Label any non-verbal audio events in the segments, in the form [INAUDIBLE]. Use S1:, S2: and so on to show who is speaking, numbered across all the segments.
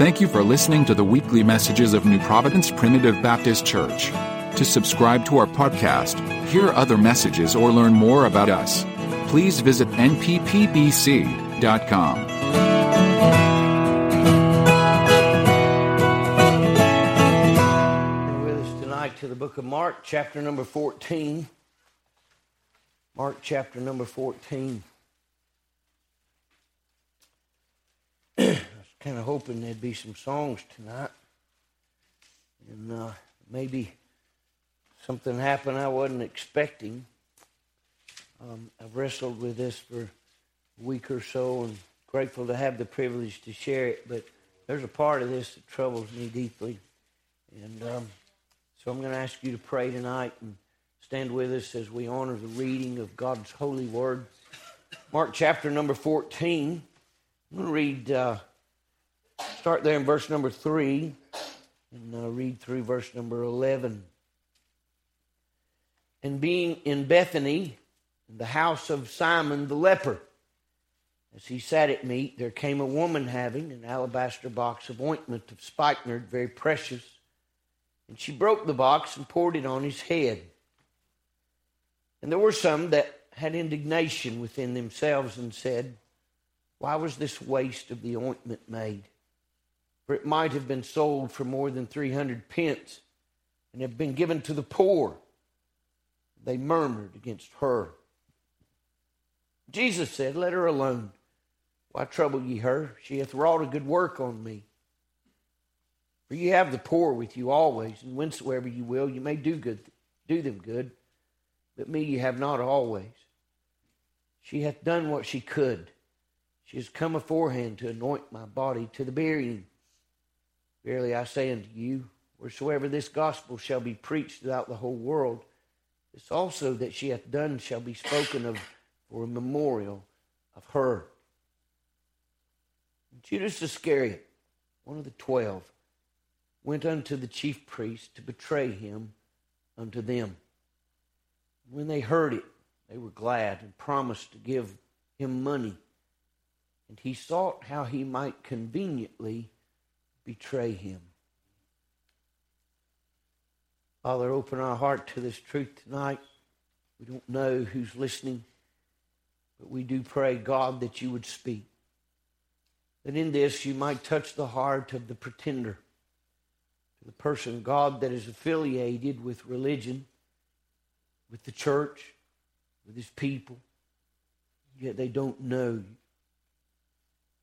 S1: Thank you for listening to the weekly messages of New Providence Primitive Baptist Church. To subscribe to our podcast, hear other messages, or learn more about us, please visit nppbc.com.
S2: To the book of Mark, chapter number 14. Mark, chapter number 14. I [CLEARS THROAT] was kind of hoping there'd be some songs tonight. And uh, maybe something happened I wasn't expecting. Um, I've wrestled with this for a week or so and grateful to have the privilege to share it. But there's a part of this that troubles me deeply. And um, so I'm going to ask you to pray tonight and stand with us as we honor the reading of God's holy word. Mark chapter number 14. I'm going to read, uh, start there in verse number 3 and uh, read through verse number 11. And being in Bethany, in the house of Simon the leper, as he sat at meat, there came a woman having an alabaster box of ointment of spikenard, very precious. And she broke the box and poured it on his head. And there were some that had indignation within themselves and said, Why was this waste of the ointment made? For it might have been sold for more than 300 pence and have been given to the poor. They murmured against her. Jesus said, Let her alone. Why trouble ye her? She hath wrought a good work on me. For you have the poor with you always, and whensoever you will, you may do good, do them good. But me you have not always. She hath done what she could. She has come aforehand to anoint my body to the burying. Verily I say unto you, wheresoever this gospel shall be preached throughout the whole world, this also that she hath done shall be spoken of for a memorial of her. Judas Iscariot, one of the twelve, went unto the chief priests to betray him unto them. When they heard it, they were glad and promised to give him money. And he sought how he might conveniently betray him. Father, open our heart to this truth tonight. We don't know who's listening, but we do pray, God, that you would speak. That in this you might touch the heart of the pretender to the person, God, that is affiliated with religion, with the church, with his people, yet they don't know you.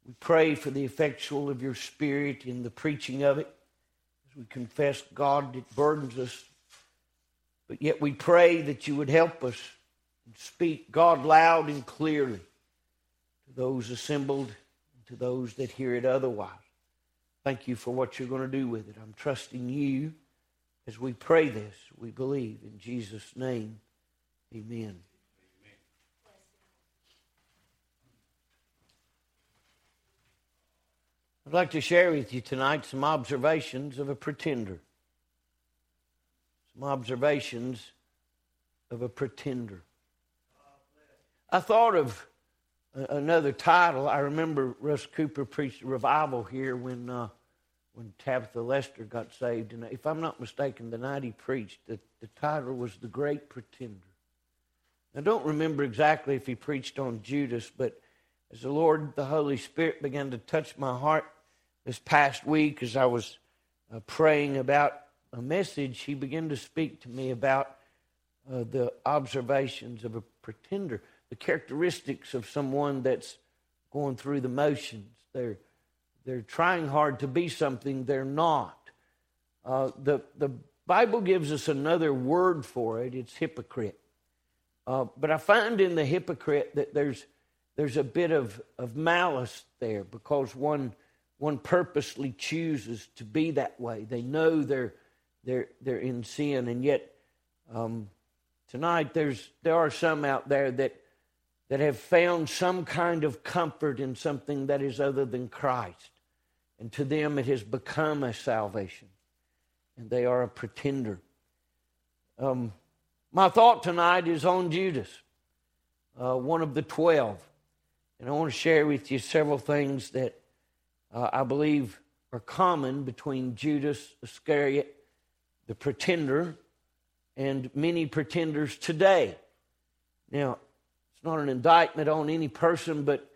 S2: We pray for the effectual of your spirit in the preaching of it. As we confess, God, it burdens us. But yet we pray that you would help us and speak, God, loud and clearly to those assembled and to those that hear it otherwise. Thank you for what you're going to do with it. I'm trusting you as we pray this. We believe in Jesus' name. Amen. I'd like to share with you tonight some observations of a pretender. Some observations of a pretender. I thought of another title. I remember Russ Cooper preached a revival here when uh, when Tabitha Lester got saved. And if I'm not mistaken, the night he preached, the, the title was The Great Pretender. I don't remember exactly if he preached on Judas, but as the Lord, the Holy Spirit, began to touch my heart this past week as I was uh, praying about a message, he began to speak to me about uh, the observations of a pretender, the characteristics of someone that's going through the motions. They're they're trying hard to be something they're not. Uh, the, the Bible gives us another word for it it's hypocrite. Uh, but I find in the hypocrite that there's, there's a bit of, of malice there because one, one purposely chooses to be that way. They know they're, they're, they're in sin, and yet um, tonight there's, there are some out there that, that have found some kind of comfort in something that is other than Christ. And to them, it has become a salvation. And they are a pretender. Um, my thought tonight is on Judas, uh, one of the twelve. And I want to share with you several things that uh, I believe are common between Judas Iscariot, the pretender, and many pretenders today. Now, it's not an indictment on any person, but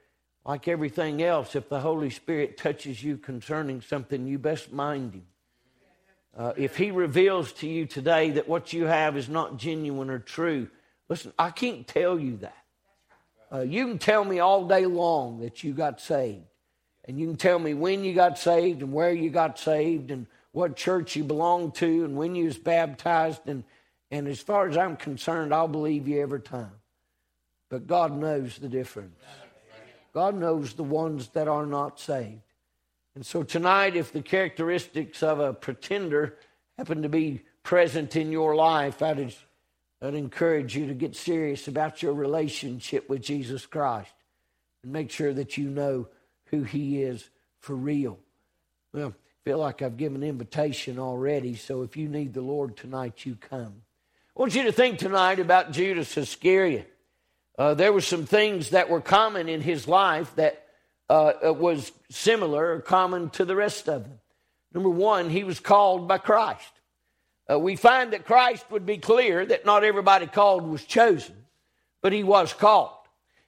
S2: like everything else, if the Holy Spirit touches you concerning something, you best mind Him. Uh, if He reveals to you today that what you have is not genuine or true, listen, I can't tell you that. Uh, you can tell me all day long that you got saved. And you can tell me when you got saved and where you got saved and what church you belonged to and when you was baptized. And, and as far as I'm concerned, I'll believe you every time. But God knows the difference. God knows the ones that are not saved. And so tonight, if the characteristics of a pretender happen to be present in your life, I'd, I'd encourage you to get serious about your relationship with Jesus Christ and make sure that you know who He is for real. Well, I feel like I've given invitation already, so if you need the Lord tonight, you come. I want you to think tonight about Judas Iscariot. Uh, there were some things that were common in his life that uh, uh, was similar or common to the rest of them. Number one, he was called by Christ. Uh, we find that Christ would be clear that not everybody called was chosen, but he was called.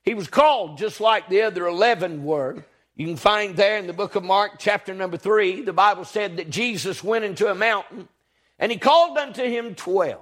S2: He was called just like the other 11 were. You can find there in the book of Mark, chapter number 3, the Bible said that Jesus went into a mountain and he called unto him 12.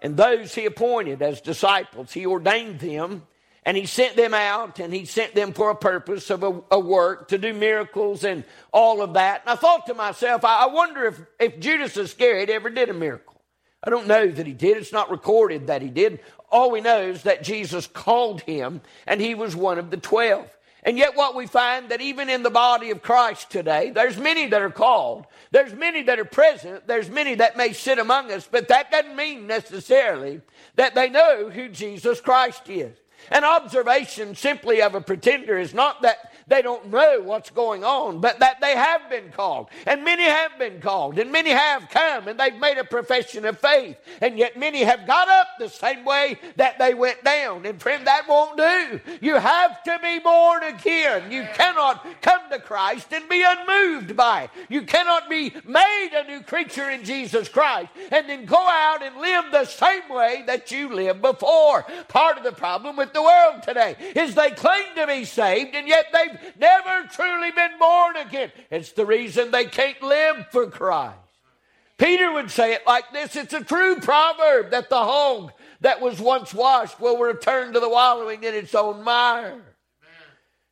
S2: And those he appointed as disciples, he ordained them and he sent them out and he sent them for a purpose of a, a, work to do miracles and all of that. And I thought to myself, I, I wonder if, if Judas Iscariot ever did a miracle. I don't know that he did. It's not recorded that he did. All we know is that Jesus called him and he was one of the twelve. And yet, what we find that even in the body of Christ today, there's many that are called, there's many that are present, there's many that may sit among us, but that doesn't mean necessarily that they know who Jesus Christ is. An observation simply of a pretender is not that they don't know what's going on, but that they have been called. And many have been called, and many have come, and they've made a profession of faith. And yet many have got up the same way that they went down. And friend, that won't do. You have to be born again. You cannot come to Christ and be unmoved by it. You cannot be made a new creature in Jesus Christ and then go out and live the same way that you lived before. Part of the problem with the world today is they claim to be saved, and yet they've never truly been born again. It's the reason they can't live for Christ. Peter would say it like this it's a true proverb that the hog that was once washed will return to the wallowing in its own mire.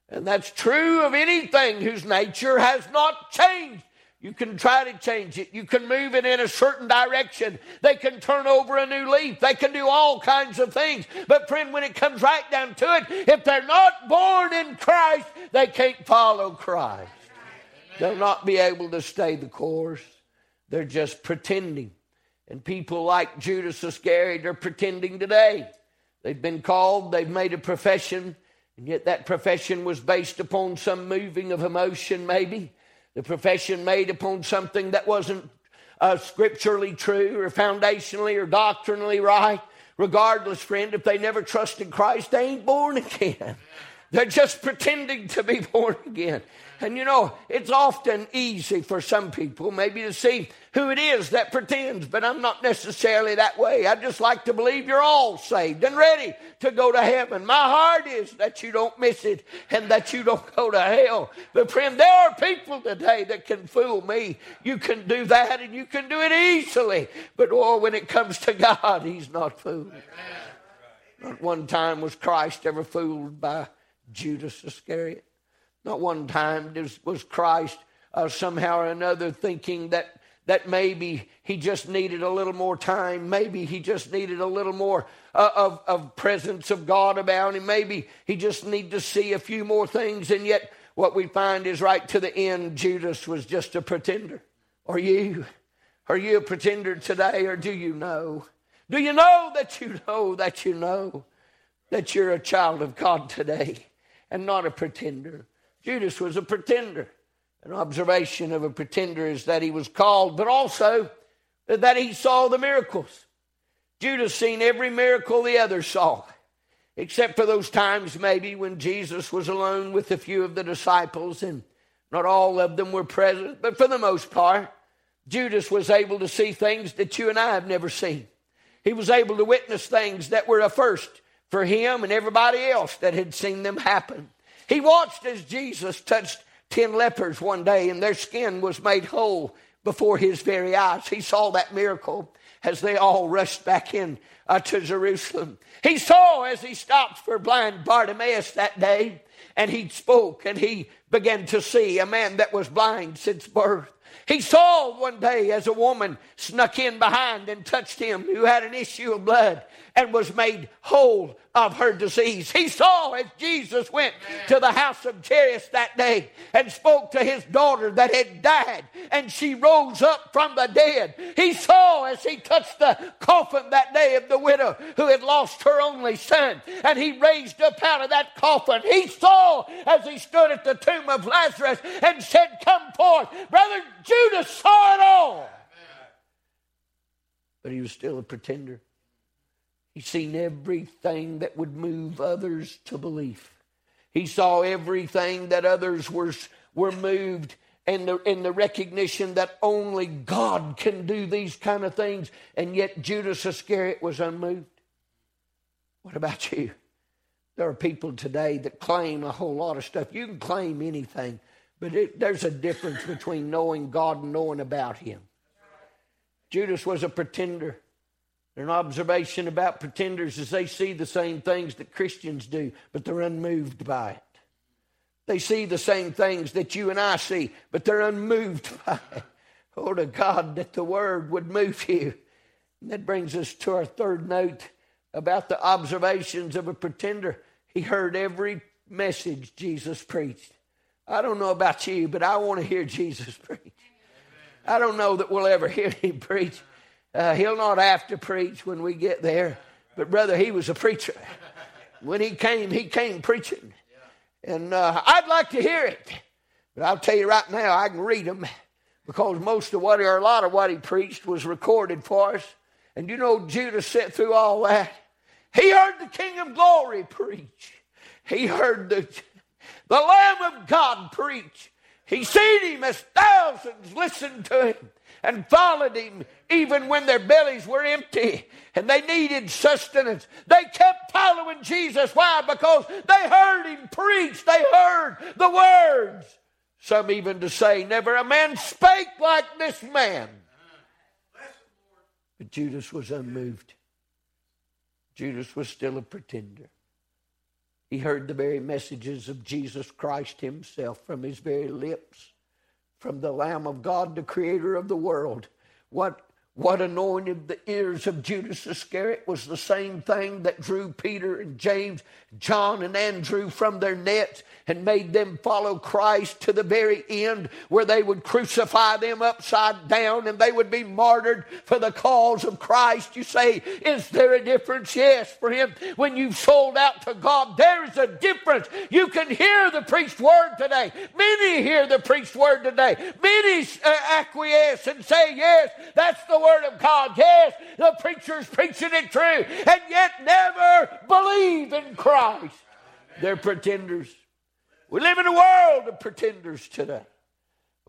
S2: And that's true of anything whose nature has not changed. You can try to change it. You can move it in a certain direction. They can turn over a new leaf. They can do all kinds of things. But, friend, when it comes right down to it, if they're not born in Christ, they can't follow Christ. They'll not be able to stay the course. They're just pretending. And people like Judas Iscariot are pretending today. They've been called, they've made a profession, and yet that profession was based upon some moving of emotion, maybe the profession made upon something that wasn't uh, scripturally true or foundationally or doctrinally right. Regardless, friend, if they never trusted Christ, they ain't born again. [LAUGHS] They're just pretending to be born again. And you know, it's often easy for some people maybe to see who it is that pretends, but I'm not necessarily that way. I just like to believe you're all saved and ready to go to heaven. My heart is that you don't miss it and that you don't go to hell. But friend, there are people today that can fool me. You can do that and you can do it easily. But oh, when it comes to God, He's not fooled. Not one time was Christ ever fooled by Judas Iscariot. Not one time was Christ uh, somehow or another thinking that, that maybe he just needed a little more time. Maybe he just needed a little more uh, of, of presence of God about him. Maybe he just needed to see a few more things. And yet, what we find is right to the end, Judas was just a pretender. Are you? Are you a pretender today, or do you know? Do you know that you know that you know that you're a child of God today and not a pretender? Judas was a pretender. An observation of a pretender is that he was called, but also that he saw the miracles. Judas seen every miracle the others saw, except for those times maybe when Jesus was alone with a few of the disciples and Not all of them were present, but for the most part, Judas was able to see things that you and I have never seen. He was able to witness things that were a first for him and everybody else that had seen them happen. He watched as Jesus touched 10 lepers one day and their skin was made whole before his very eyes. He saw that miracle as they all rushed back in uh, to Jerusalem. He saw as he stopped for blind Bartimaeus that day and he spoke and he began to see a man that was blind since birth. He saw one day as a woman snuck in behind and touched him who had an issue of blood and was made whole of her disease. He saw as Jesus went to the house of Jairus that day and spoke to his daughter that had died and she rose up from the dead. He saw as he touched the coffin that day of the widow who had lost her only son and he raised up out of that coffin. He saw as he stood at the tomb of Lazarus and said, Come forth. Brother Judas saw it all. But he was still a pretender. He seen everything that would move others to belief. He saw everything that others were, were moved in the, in the recognition that only God can do these kind of things, and yet Judas Iscariot was unmoved. What about [LAUGHS] you? There are people today that claim a whole lot of stuff. You can claim anything, but it, there's a difference between knowing God and knowing about Him. Judas was a pretender. An observation about pretenders is they see the same things that Christians do, but they're unmoved by it. They see the same things that you and I see, but they're unmoved [LAUGHS] by it. Oh, to God that the word would move you. And that brings us to our third note about the observations of a pretender. He heard every message Jesus preached. I don't know about you, but I want to hear Jesus [LAUGHS] preach. I don't know that we'll ever hear him preach. Uh, he'll not have to preach when we get there. But, brother, he was a preacher. When he came, he came preaching. And uh, I'd like to hear it. But I'll tell you right now, I can read them because most of what, or a lot of what he preached was recorded for us. And you know, Judas sat through all that. He heard the King of Glory preach. He heard the, the Lamb of God preach. He seen him as thousands listened to him and followed him even when their bellies were empty and they needed sustenance. They kept following Jesus. Why? Because they heard him preach, they heard the words. Some even to say, Never a man spake like this man. But Judas was unmoved. Judas was still a pretender. He heard the very messages of Jesus Christ himself from his very lips from the Lamb of God, the creator of the world. What what anointed the ears of Judas Iscariot was the same thing that drew Peter and James, John and Andrew from their nets and made them follow Christ to the very end, where they would crucify them upside down and they would be martyred for the cause of Christ. You say, Is there a difference? Yes, for him. When you've sold out to God, there's a difference. You can hear the preached word today. Many hear the preached word today. Many uh, acquiesce and say, Yes, that's the Word of God. Yes, the preacher's preaching it true, and yet never believe in Christ. They're pretenders. We live in a world of pretenders today,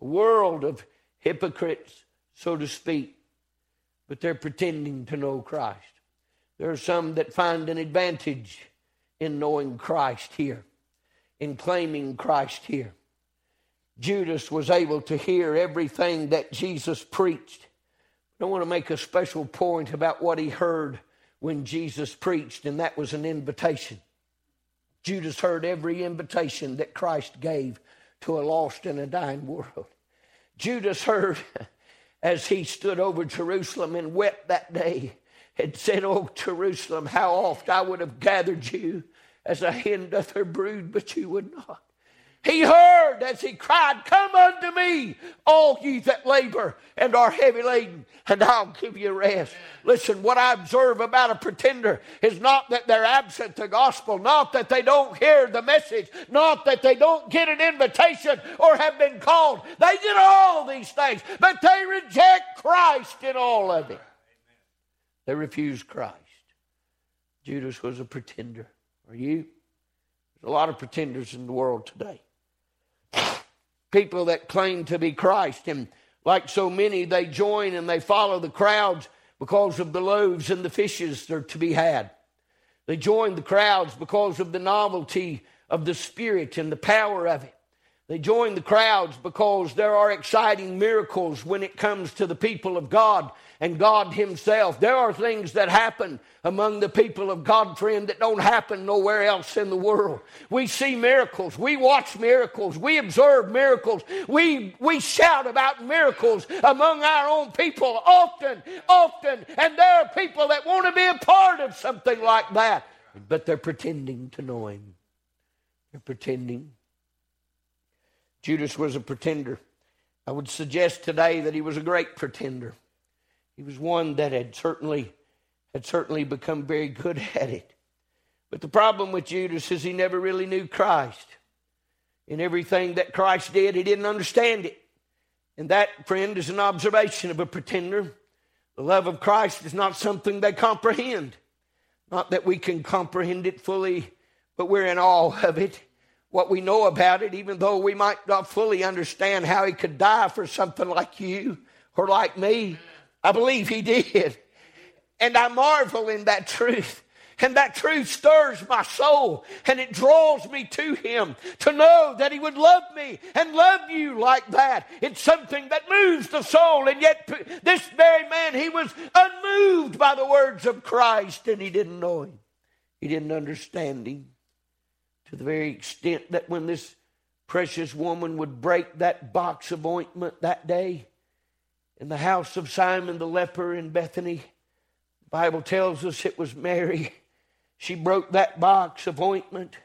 S2: a world of hypocrites, so to speak, but they're pretending to know Christ. There are some that find an advantage in knowing Christ here, in claiming Christ here. Judas was able to hear everything that Jesus preached. I want to make a special point about what he heard when Jesus preached, and that was an invitation. Judas heard every invitation that Christ gave to a lost and a dying world. Judas heard [LAUGHS] as he stood over Jerusalem and wept that day and said, Oh, Jerusalem, how oft I would have gathered you as a hen doth her brood, but you would not. He heard as he cried, Come unto me, all ye that labor and are heavy laden, and I'll give you rest. Listen, what I observe about a pretender is not that they're absent the gospel, not that they don't hear the message, not that they don't get an invitation or have been called. They get all these things, but they reject Christ in all of it. They refuse Christ. Judas was a pretender. Are you? There's a lot of pretenders in the world today. People that claim to be Christ. And like so many, they join and they follow the crowds because of the loaves and the fishes that are to be had. They join the crowds because of the novelty of the Spirit and the power of it. They join the crowds because there are exciting miracles when it comes to the people of God and God Himself. There are things that happen among the people of God, friend, that don't happen nowhere else in the world. We see miracles. We watch miracles. We observe miracles. We, we shout about miracles among our own people often, often. And there are people that want to be a part of something like that, but they're pretending to know Him. They're pretending. Judas was a pretender. I would suggest today that he was a great pretender. He was one that had certainly had certainly become very good at it. But the problem with Judas is he never really knew Christ. In everything that Christ did, he didn't understand it. And that, friend, is an observation of a pretender. The love of Christ is not something they comprehend. Not that we can comprehend it fully, but we're in awe of it what we know about it, even though we might not fully understand how he could die for something like you or like me. I believe he did. And I marvel in that truth. And that truth stirs my soul and it draws me to him to know that he would love me and love you like that. It's something that moves the soul. And yet, this very man, he was unmoved by the words of Christ and he didn't know him, he didn't understand him to the very extent that when this precious woman would break that box of ointment that day in the house of Simon the leper in Bethany, the Bible tells us it was Mary. [LAUGHS] She broke that box of ointment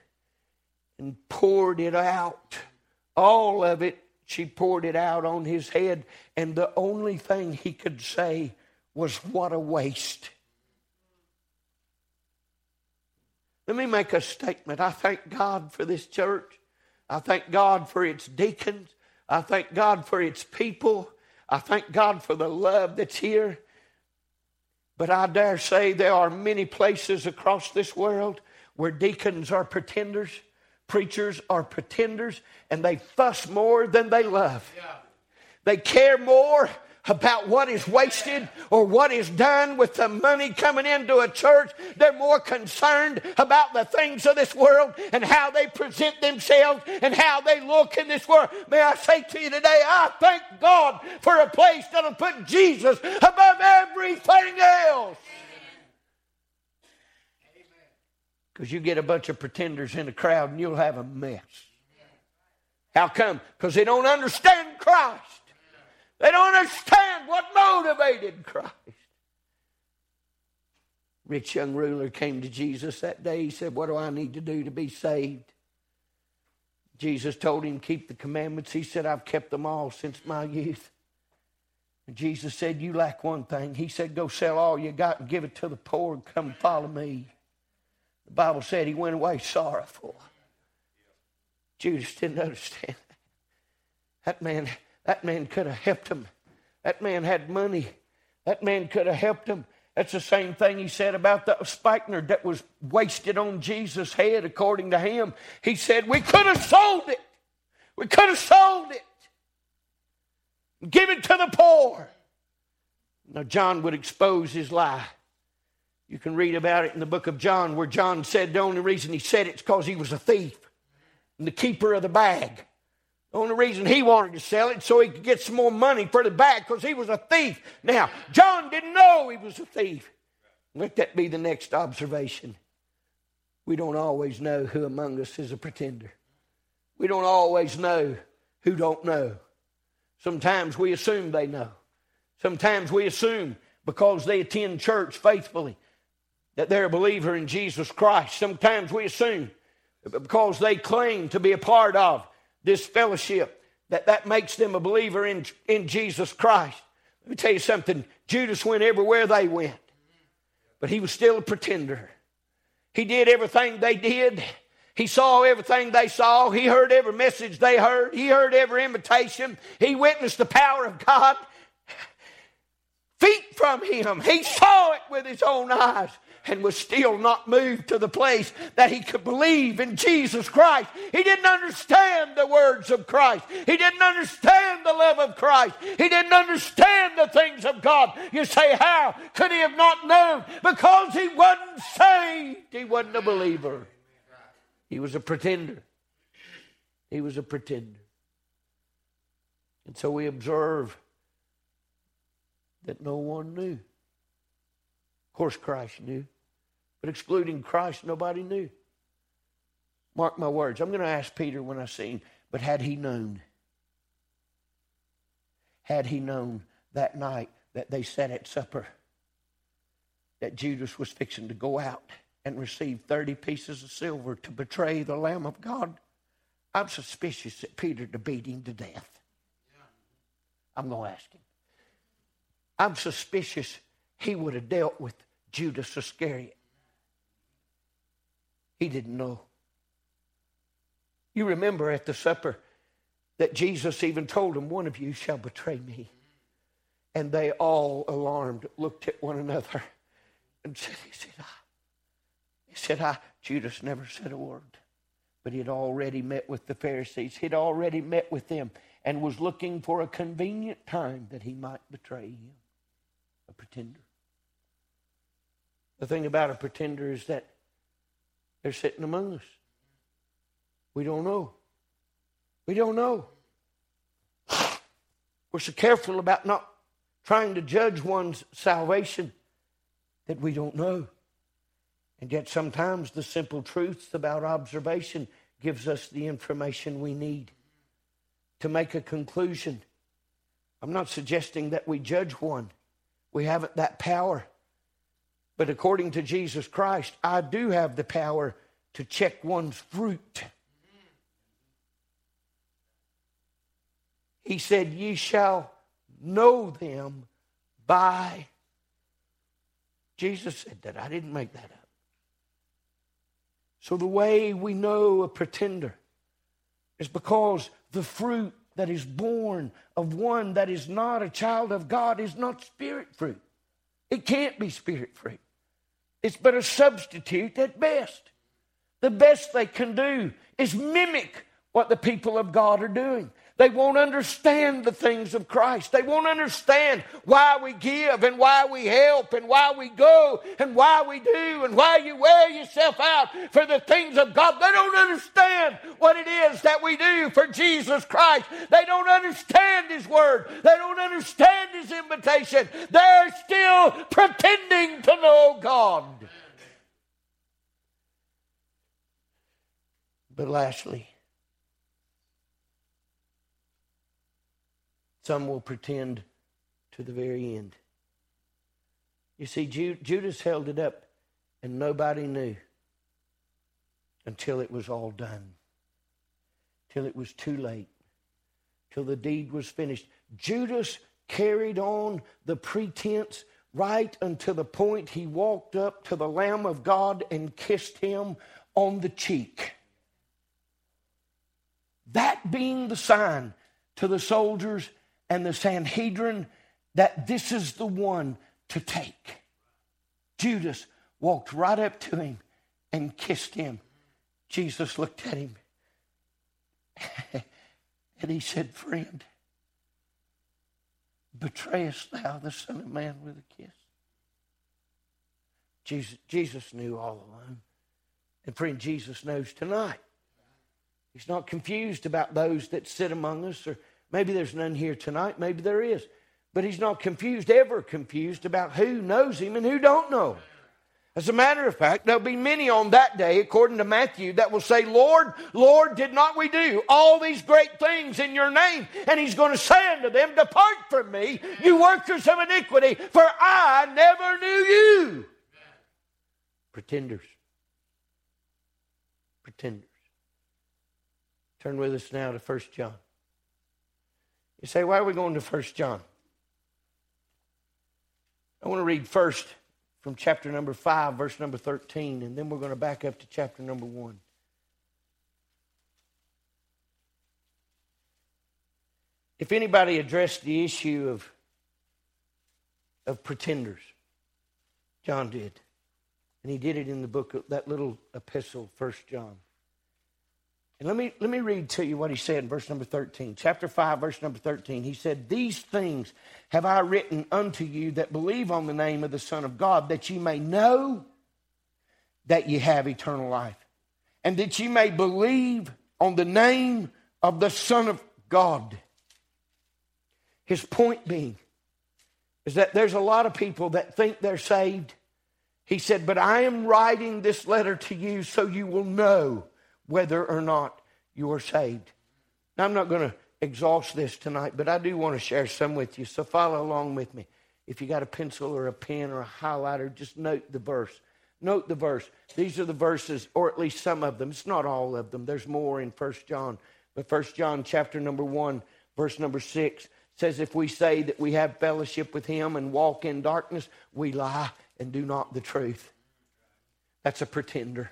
S2: and poured it out. All of it, she poured it out on his head. And the only thing he could say was, What a waste. Let me make a statement. I thank God for this church. I thank God for its deacons. I thank God for its people. I thank God for the love that's here. But I dare say there are many places across this world where deacons are pretenders, preachers are pretenders, and they fuss more than they love. Yeah. They care more about what is wasted or what is done with the money coming into a church. They're more concerned about the things of this world and how they present themselves and how they look in this world. May I say to you today, I thank God for a place that'll put Jesus above everything else. Because you get a bunch of pretenders in a crowd and you'll have a mess. How come? Because they don't understand Christ. They don't understand what motivated Christ. Rich young ruler came to Jesus that day. He said, What do I need to do to be saved? Jesus told him, Keep the commandments. He said, I've kept them all since my youth. And Jesus said, You lack one thing. He said, Go sell all you got and give it to the poor and come follow me. The Bible said he went away sorrowful. Judas didn't understand that. That man that man could have helped him. That man had money. That man could have helped him. That's the same thing he said about the spikenard that was wasted on Jesus' head, according to him. He said, We could have sold it. We could have sold it. Give it to the poor. Now, John would expose his lie. You can read about it in the book of John, where John said the only reason he said it's because he was a thief and the keeper of the bag. Only reason he wanted to sell it so he could get some more money for the bag because he was a thief. Now, John didn't know he was a thief. Let that be the next observation. We don't always know who among us is a pretender. We don't always know who don't know. Sometimes we assume they know. Sometimes we assume because they attend church faithfully that they're a believer in Jesus Christ. Sometimes we assume because they claim to be a part of this fellowship, that that makes them a believer in, in Jesus Christ. Let me tell you something. Judas went everywhere they went, but he was still a pretender. He did everything they did. He saw everything they saw. He heard every message they heard. He heard every invitation. He witnessed the power of God. Feet from him. He saw it with his own eyes. And was still not moved to the place that he could believe in Jesus Christ. He didn't understand the words of Christ. He didn't understand the love of Christ. He didn't understand the things of God. You say, how could he have not known? Because he wasn't saved. He wasn't a believer. He was a pretender. He was a pretender. And so we observe that no one knew. Of course, Christ knew, but excluding Christ, nobody knew. Mark my words. I'm going to ask Peter when I see him, but had he known, had he known that night that they sat at supper, that Judas was fixing to go out and receive 30 pieces of silver to betray the Lamb of God, I'm suspicious that Peter to beat him to death. I'm going to ask him. I'm suspicious he would have dealt with Judas Iscariot. He didn't know. You remember at the supper that Jesus even told him, One of you shall betray me. And they all, alarmed, looked at one another and said, He said, I. He said, I. Judas never said a word. But he had already met with the Pharisees. He'd already met with them and was looking for a convenient time that he might betray him. A pretender. The thing about a pretender is that they're sitting among us. We don't know. We don't know. We're so careful about not trying to judge one's salvation that we don't know. And yet sometimes the simple truths about observation gives us the information we need to make a conclusion. I'm not suggesting that we judge one. We haven't that power. But according to Jesus Christ, I do have the power to check one's fruit. He said, Ye shall know them by. Jesus said that. I didn't make that up. So the way we know a pretender is because the fruit that is born of one that is not a child of God is not spirit fruit. It can't be spirit free. It's but a substitute at best. The best they can do is mimic what the people of God are doing. They won't understand the things of Christ. They won't understand why we give and why we help and why we go and why we do and why you wear yourself out for the things of God. They don't understand what it is that we do for Jesus Christ. They don't understand His Word. They don't understand His invitation. They're still pretending to know God. But lastly, Some will pretend to the very end. You see, Judas held it up and nobody knew until it was all done, till it was too late, till the deed was finished. Judas carried on the pretense right until the point he walked up to the Lamb of God and kissed him on the cheek. That being the sign to the soldiers and the Sanhedrin that this is the one to take. Judas walked right up to him and kissed him. Jesus looked at him [LAUGHS] and he said, Friend, betrayest thou the Son of Man with a kiss? Jesus, Jesus knew all along. And friend, Jesus knows tonight. He's not confused about those that sit among us or Maybe there's none here tonight. Maybe there is. But he's not confused, ever confused about who knows him and who don't know. As a matter of fact, there'll be many on that day, according to Matthew, that will say, Lord, Lord, did not we do all these great things in your name? And he's going to say unto them, Depart from me, you workers of iniquity, for I never knew you. Pretenders. Pretenders. Turn with us now to 1 John. You say, why are we going to First John? I want to read first from chapter number 5, verse number 13, and then we're going to back up to chapter number 1. If anybody addressed the issue of, of pretenders, John did. And he did it in the book of that little epistle, First John. And let me, let me read to you what he said in verse number 13. Chapter 5, verse number 13. He said, These things have I written unto you that believe on the name of the Son of God, that ye may know that ye have eternal life, and that ye may believe on the name of the Son of God. His point being is that there's a lot of people that think they're saved. He said, But I am writing this letter to you so you will know whether or not you are saved. Now, I'm not going to exhaust this tonight, but I do want to share some with you. So follow along with me. If you got a pencil or a pen or a highlighter, just note the verse. Note the verse. These are the verses, or at least some of them. It's not all of them. There's more in First John. But First John chapter number 1, verse number 6 says, If we say that we have fellowship with him and walk in darkness, we lie and do not the truth. That's a pretender.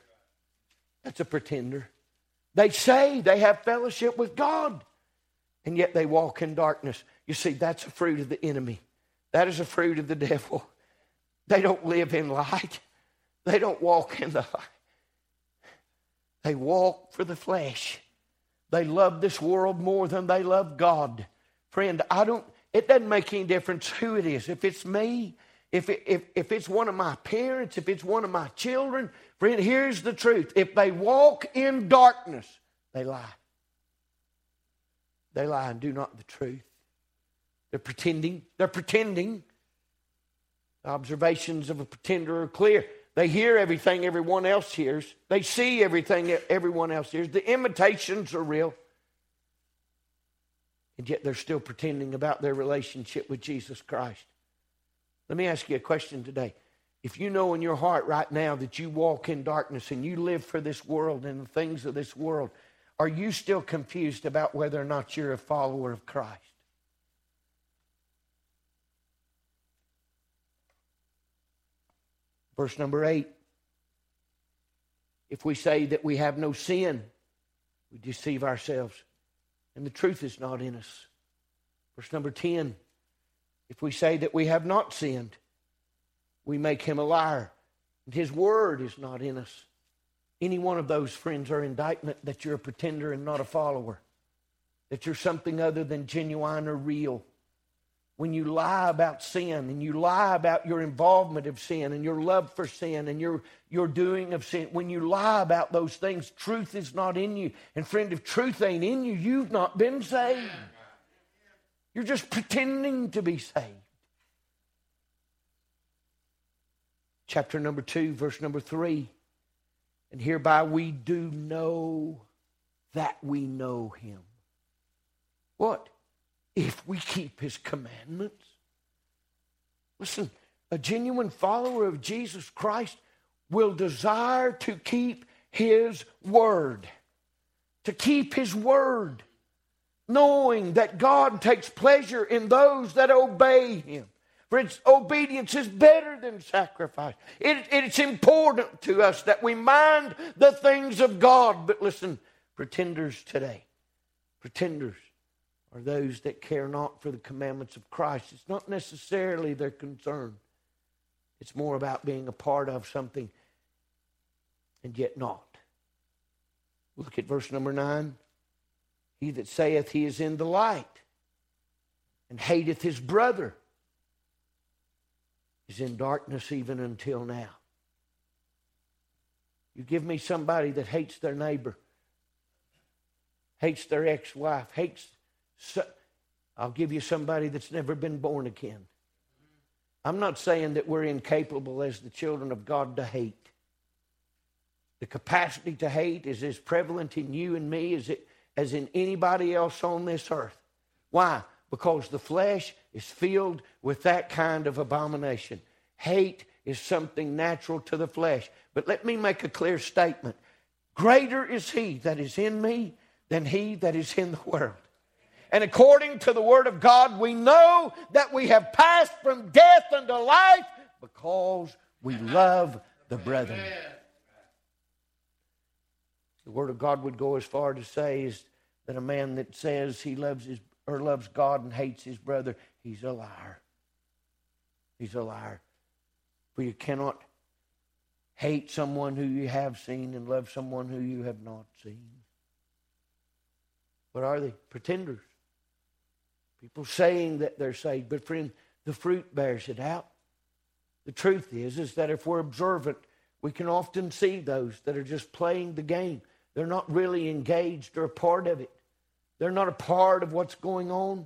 S2: That's a pretender. They say they have fellowship with God, and yet they walk in darkness. You see, that's a fruit of the enemy. That is a fruit of the devil. They don't live in light, they don't walk in the light. They walk for the flesh. They love this world more than they love God. Friend, I don't, it doesn't make any difference who it is. If it's me, if, it, if, if it's one of my parents, if it's one of my children, friend, here's the truth. If they walk in darkness, they lie. They lie and do not the truth. They're pretending. They're pretending. The observations of a pretender are clear. They hear everything everyone else hears. They see everything everyone else hears. The imitations are real. And yet they're still pretending about their relationship with Jesus Christ. Let me ask you a question today. If you know in your heart right now that you walk in darkness and you live for this world and the things of this world, are you still confused about whether or not you're a follower of Christ? Verse number eight. If we say that we have no sin, we deceive ourselves, and the truth is not in us. Verse number 10. If we say that we have not sinned, we make him a liar, his word is not in us. Any one of those friends are indictment that you're a pretender and not a follower, that you're something other than genuine or real. When you lie about sin and you lie about your involvement of sin and your love for sin and your, your doing of sin, when you lie about those things, truth is not in you. And friend, if truth ain't in you, you've not been saved. You're just pretending to be saved. Chapter number two, verse number three. And hereby we do know that we know him. What? If we keep his commandments. Listen, a genuine follower of Jesus Christ will desire to keep his word. To keep his word knowing that God takes pleasure in those that obey Him. Friends, obedience is better than sacrifice. It, it's important to us that we mind the things of God. But listen, pretenders today, pretenders are those that care not for the commandments of Christ. It's not necessarily their concern, it's more about being a part of something and yet not. Look at verse number 9. He that saith he is in the light and hateth his brother is in darkness even until now. You give me somebody that hates their neighbor, hates their ex wife, hates. So, I'll give you somebody that's never been born again. I'm not saying that we're incapable as the children of God to hate. The capacity to hate is as prevalent in you and me as it as in anybody else on this earth. Why? Because the flesh is filled with that kind of abomination. Hate is something natural to the flesh. But let me make a clear statement Greater is he that is in me than he that is in the world. And according to the word of God, we know that we have passed from death unto life because we love the brethren. The Word of God would go as far to say is that a man that says he loves his or loves God and hates his brother, he's a liar. He's a liar. For you cannot hate someone who you have seen and love someone who you have not seen. What are they? Pretenders. People saying that they're saved, but friend, the fruit bears it out. The truth is, is that if we're observant, we can often see those that are just playing the game. They're not really engaged or a part of it. They're not a part of what's going on.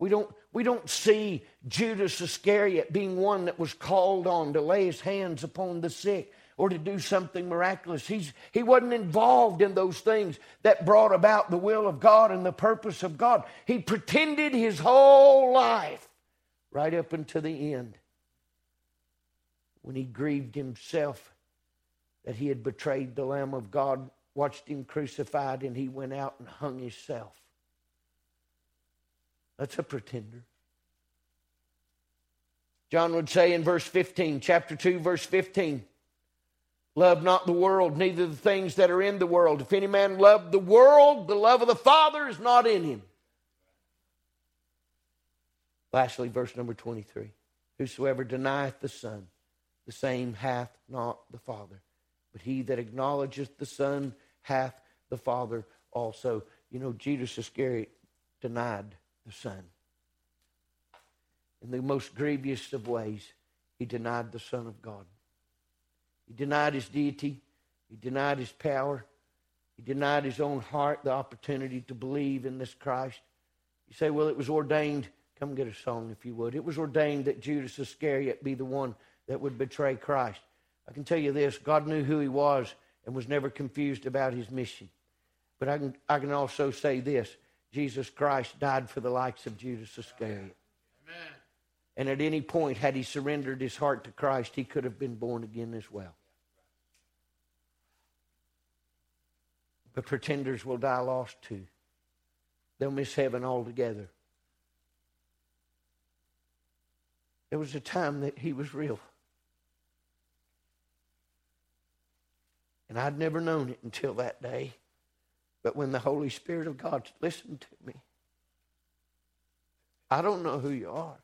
S2: We don't, we don't see Judas Iscariot being one that was called on to lay his hands upon the sick or to do something miraculous. He's, he wasn't involved in those things that brought about the will of God and the purpose of God. He pretended his whole life right up until the end when he grieved himself that he had betrayed the Lamb of God, watched him crucified, and he went out and hung himself. That's a pretender. John would say in verse 15, chapter 2, verse 15, Love not the world, neither the things that are in the world. If any man love the world, the love of the Father is not in him. Lastly, verse number 23 Whosoever denieth the Son, the same hath not the Father. But he that acknowledgeth the Son hath the Father also. You know, Judas Iscariot denied the Son. In the most grievous of ways, he denied the Son of God. He denied his deity. He denied his power. He denied his own heart the opportunity to believe in this Christ. You say, well, it was ordained. Come get a song if you would. It was ordained that Judas Iscariot be the one that would betray Christ. I can tell you this God knew who he was and was never confused about his mission. But I can, I can also say this Jesus Christ died for the likes of Judas Iscariot. Amen. And at any point, had he surrendered his heart to Christ, he could have been born again as well. But pretenders will die lost too. They'll miss heaven altogether. There was a time that he was real. And I'd never known it until that day. But when the Holy Spirit of God listened to me, I don't know who you are.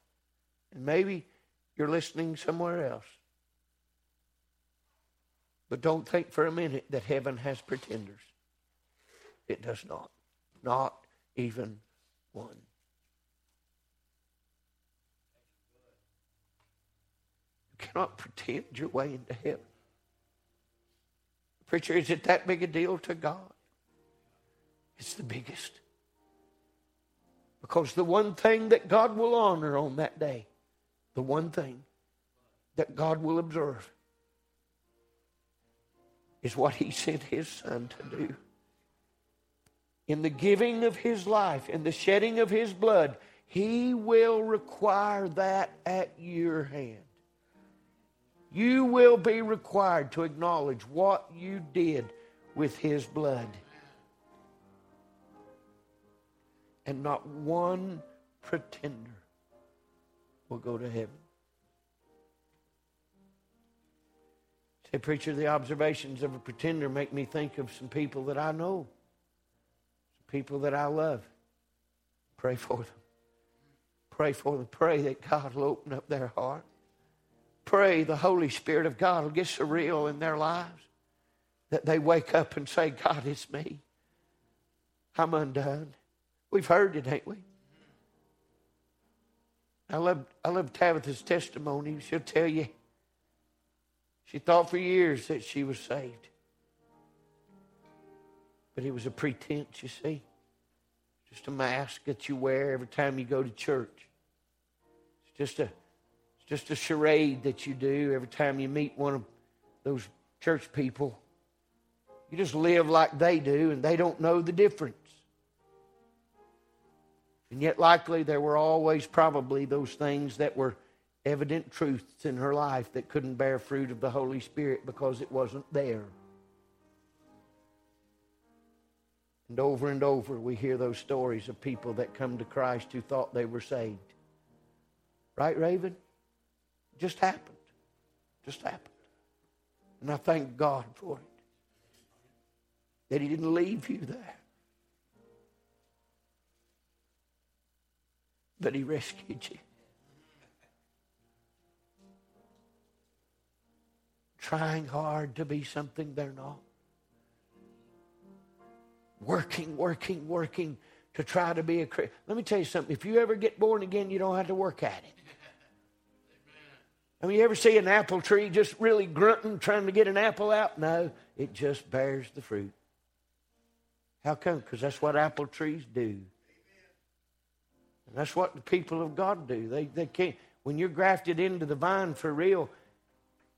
S2: And maybe you're listening somewhere else. But don't think for a minute that heaven has pretenders. It does not. Not even one. You cannot pretend your way into heaven. Preacher, is it that big a deal to God? It's the biggest. Because the one thing that God will honor on that day, the one thing that God will observe, is what He sent His Son to do. In the giving of His life and the shedding of His blood, He will require that at your hand you will be required to acknowledge what you did with his blood. And not one pretender will go to heaven. Say, preacher, the observations of a pretender make me think of some people that I know, some people that I love. Pray for them. Pray for them. Pray that God will open up their heart pray the Holy Spirit of God will get surreal in their lives. That they wake up and say, God, it's me. I'm undone. We've heard it, ain't we? I love, I love Tabitha's testimony. She'll tell you she thought for years that she was saved. But it was a pretense, you see. Just a mask that you wear every time you go to church. It's just a just a charade that you do every time you meet one of those church people. You just live like they do, and they don't know the difference. And yet, likely, there were always probably those things that were evident truths in her life that couldn't bear fruit of the Holy Spirit because it wasn't there. And over and over, we hear those stories of people that come to Christ who thought they were saved. Right, Raven? Just happened. Just happened. And I thank God for it. That He didn't leave you there. But He rescued you. trying hard to be something they're not. Working, working, working to try to be a Christian. Let me tell you something. If you ever get born again, you don't have to work at it. I mean, you ever see an apple tree just really grunting, trying to get an apple out? No, it just bears the fruit. How come? Because that's what apple trees do. And that's what the people of God do. They, they can't, when you're grafted into the vine for real,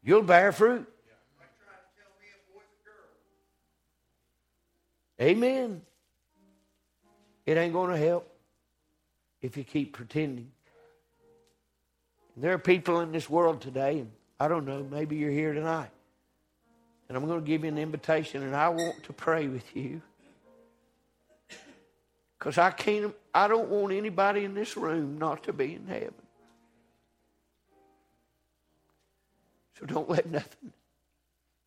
S2: you'll bear fruit. Amen. It ain't going to help if you keep pretending. There are people in this world today, and I don't know, maybe you're here tonight. And I'm going to give you an invitation, and I want to pray with you. Because I can't, I don't want anybody in this room not to be in heaven. So don't let nothing,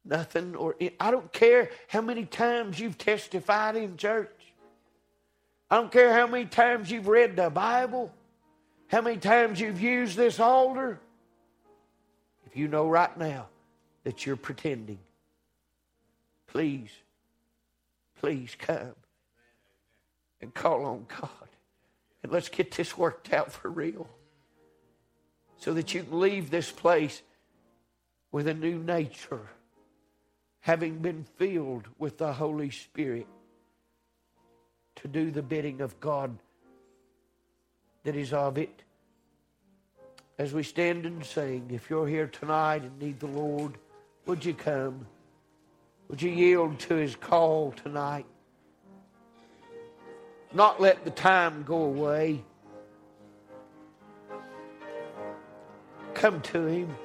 S2: nothing, or I don't care how many times you've testified in church. I don't care how many times you've read the Bible, how many times you've used this altar. If you know right now that you're pretending, please, please come and call on God. And let's get this worked out for real so that you can leave this place with a new nature, having been filled with the Holy Spirit to do the bidding of God that is of it. As we stand and sing, if you're here tonight and need the Lord, would you come? Would you yield to his call tonight? Not let the time go away. Come to him.